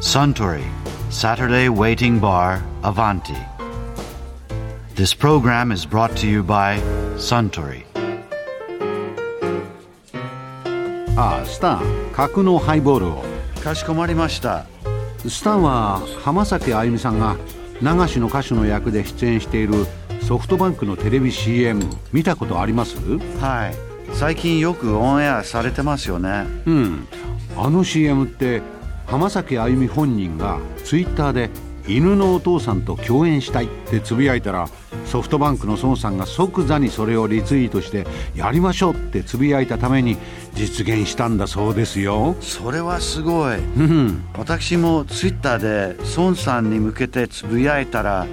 Suntory Saturday Waiting Bar Avanti. This program is brought to you by Suntory. ああスタン角のハイボールをかしこまりました。スタンは浜崎あゆみさんが流しの歌手の役で出演しているソフトバンクのテレビ CM 見たことありますはい。最近よくオンエアされてますよね。うんあの CM って浜崎あゆみ本人がツイッターで犬のお父さんと共演したいってつぶやいたらソフトバンクの孫さんが即座にそれをリツイートしてやりましょうってつぶやいたために実現したんだそうですよ。それはすごい。うん私もツイッターで孫さんに向けてつぶやいたら、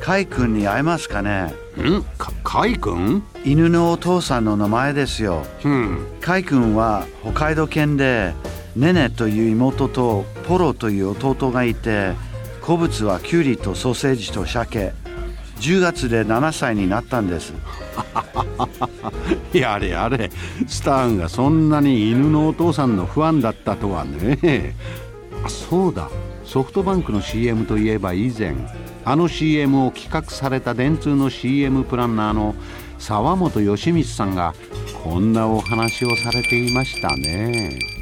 カイ君に会えますかねん？かカイ君？犬のお父さんの名前ですよ。うんカイ君は北海道犬でネネという妹とポロという弟がいて好物はキュウリとソーセージと鮭。10月で7歳になったんです。やれやれ。スターンがそんなに犬のお父さんのファンだったとはね。あそうだ。ソフトバンクの CM といえば以前あの CM を企画された電通の CM プランナーの沢本義光さんがこんなお話をされていましたね。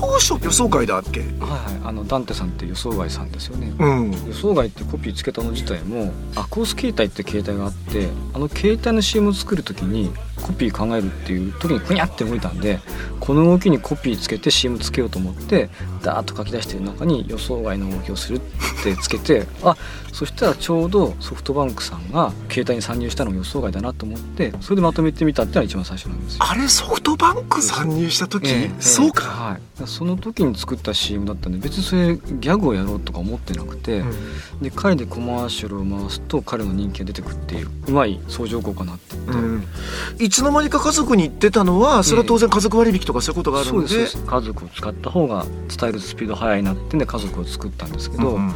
当初予想外だっけ？はいはいあのダンテさんって予想外さんですよね。うん。予想外ってコピーつけたの自体もアコース携帯って携帯があってあの携帯の CM を作る時にコピー考えるっていう時にクニャって動いたんでこの動きにコピーつけて CM つけようと思ってダーッと書き出してる中に予想外の動きをするってつけてあそしたらちょうどソフトバンクさんが携帯に参入したのも予想外だなと思ってそれでまとめてみたっていうのが一番最初なんですよ。あれソフトバンク参入した時、ええそうか、はい、その時に作った CM だったんで別にそれギャグをやろうとか思ってなくて、で彼でコマーシャルを回すと彼の人気が出てくっていううまい相乗効果になっていって、うん。いつの間にか家族に言ってたのはそれは当然家族割引とかそういうことがあるそうのでですそうです。家族を使った方が伝えるスピード速いなってんで家族を作ったんですけど、うん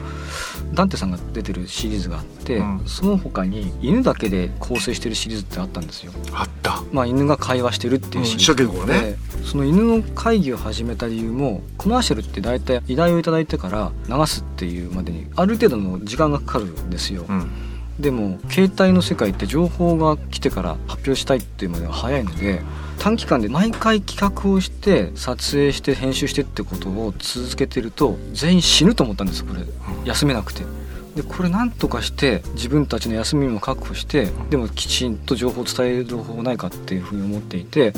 ダンテさんが出てるシリーズがあって、うん。その他に犬だけで構成してるシリーズってあったんですよ。あった。まあ、犬が会話してるっていうシリーズうんね。その犬の会議を始めた理由もコマーシャルって大体依頼をいただいてから流すっていうまでにある程度の時間がかかるんですよ、うんでも携帯の世界って情報が来てから発表したいっていうまでは早いので短期間で毎回企画をして撮影して編集してってことを続けてると全員死ぬと思ったんですこれ休めなくて。でこれなんとかして自分たちの休みも確保してでもきちんと情報を伝える方法ないかっていうふうに思っていて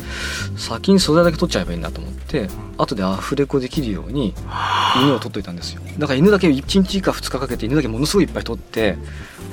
先に素材だけ取っちゃえばいいんだと思って後でアフレコできるように犬を取っといたんですよ。だから犬だけ1日か2日かけて犬だけものすごいいっぱい取って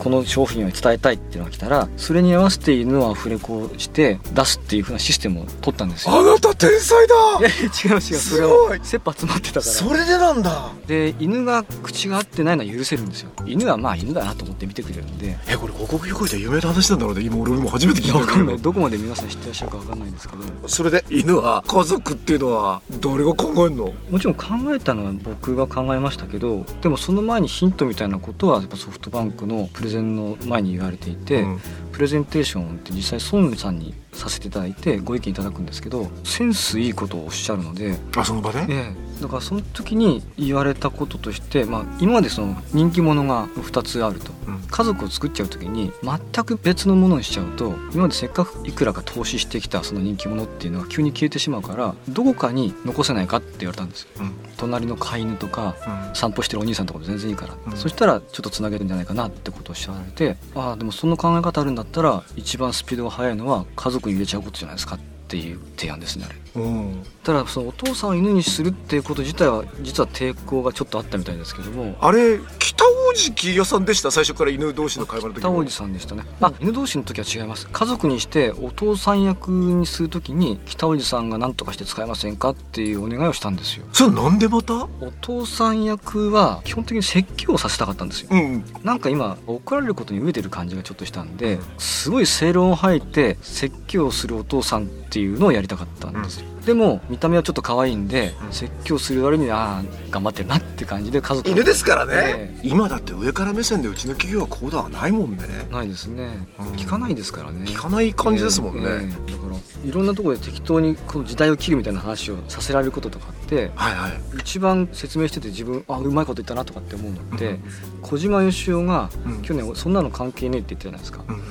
この商品を伝えたいっていうのが来たらそれに合わせて犬をアフレコして出すっていうふうなシステムを取ったんですよ。あなた天才だ。いやいや違う違うそれすごはい切羽詰まってたから。それでなんだ。で犬が口が合ってないのは許せるんですよ犬はまあ犬だなと思って見てくれるんで。えこれ広告業界では有名な話なんだろうね。今俺も初めて聞いたけど。こまで皆さん知ってらっしゃるかわかんないんですけど。どそれで犬は家族っていうのは誰が考えるの？もちろん考えたのは僕が考えましたけどでもその前にヒントみたいなことはやっぱソフトバンクのプレゼンの前に言われていて、うん。プレゼンテーションって実際孫さんにさせていただいてご意見いただくんですけどセンスいいことをおっしゃるので、あその場で？ええ、だからその時に言われたこととして、まあ、今までその人気者が2つあると。うん。家族を作っちゃう時に全く別のものにしちゃうと今までせっかくいくらか投資してきたその人気者っていうのが急に消えてしまうからどこかに残せないかって言われたんですよ、うん。隣の飼い犬とかうん。散歩してるお兄さんとかで全然いいから、うん。そしたらちょっとつなげるんじゃないかなってことをおっしゃられてああでもその考え方あるんだったら一番スピードが速いのは家族に入れちゃうことじゃないですかっていう提案ですねあれうん。ただそのお父さんを犬にするっていうこと自体は実は抵抗がちょっとあったみたいですけども。あれ北大路屋さんでした最初から犬同士の会話の時北大路さんでしたね。あ犬同士の時は違います。家族にしてお父さん役にする時に北大路さんが何とかして使えませんかっていうお願いをしたんですよ。それなんでまた？お父さん役は基本的に説教をさせたかったんですよ。うんなんか今怒られることに飢えてる感じがちょっとしたんですごい正論を吐いて説教をするお父さんっていうのをやりたかったんですよでも見た目はちょっと可愛いんで、説教する割にああ頑張ってるなって感じで家族犬ですからね、え今だって上から目線でうちの企業はこうだはないもんね。ないですね、うん。聞かないですからね。聞かない感じですもんね、ええ。ええだからいろんなところで適当にこの時代を切るみたいな話をさせられることとかってはいはい。一番説明してて自分あうまいこと言ったなとかって思うのって、小島よしおがうん去年そんなの関係ねえって言ってたじゃないですか、うん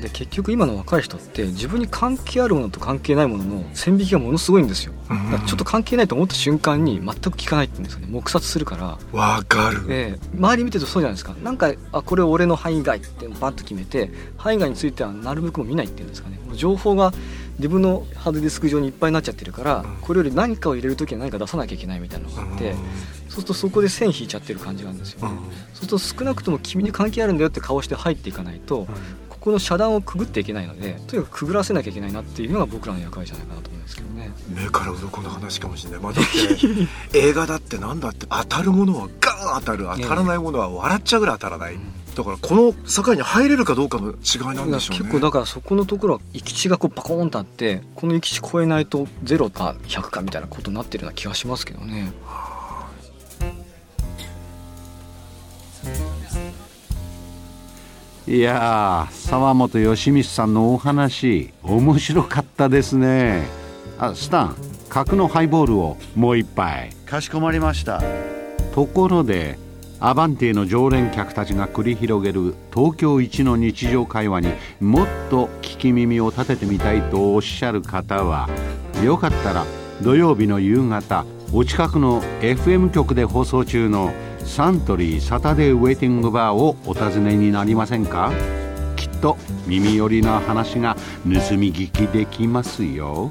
で結局今の若い人って自分に関係あるものと関係ないものの線引きがものすごいんですよ。だからちょっと関係ないと思った瞬間に全く聞かないって言うんですよね。黙殺するから。わかる、ええ周り見てるとそうじゃないですか。なんかあこれ俺の範囲外ってバンと決めて範囲外についてはなるべくも見ないっていうんですかね。情報が自分のハードディスク上にいっぱいになっちゃってるから、うん。これより何かを入れる時は何か出さなきゃいけないみたいなのがあって、そうするとそこで線引いちゃってる感じがあるんですよ、うん。そうすると少なくとも君に関係あるんだよって顔して入っていかないと、ここの遮断をくぐっていけないのでとにかくくぐらせなきゃいけないなっていうのが僕らの役割じゃないかなと思うんですけどね。目から鱗の話かもしれない、まあ、だって映画だってなんだって当たるものはガン当たる。当たらないものは笑っちゃうぐらい当たらない、だからこの境に入れるかどうかの違いなんでしょうね。結構だからそこのところは行き地がこうバコーンとあってこの行き地超えないと0か100かみたいなことになってるような気がしますけどね。いやー沢本義光さんのお話面白かったですね。あスタン角のハイボールをもう一杯。かしこまりました。ところでアバンティの常連客たちが繰り広げる東京一の日常会話にもっと聞き耳を立ててみたいとおっしゃる方はよかったら土曜日の夕方お近くの FM 局で放送中のサントリーサタデーウェイティングバーをお尋ねになりませんか？きっと耳寄りな話が盗み聞きできますよ。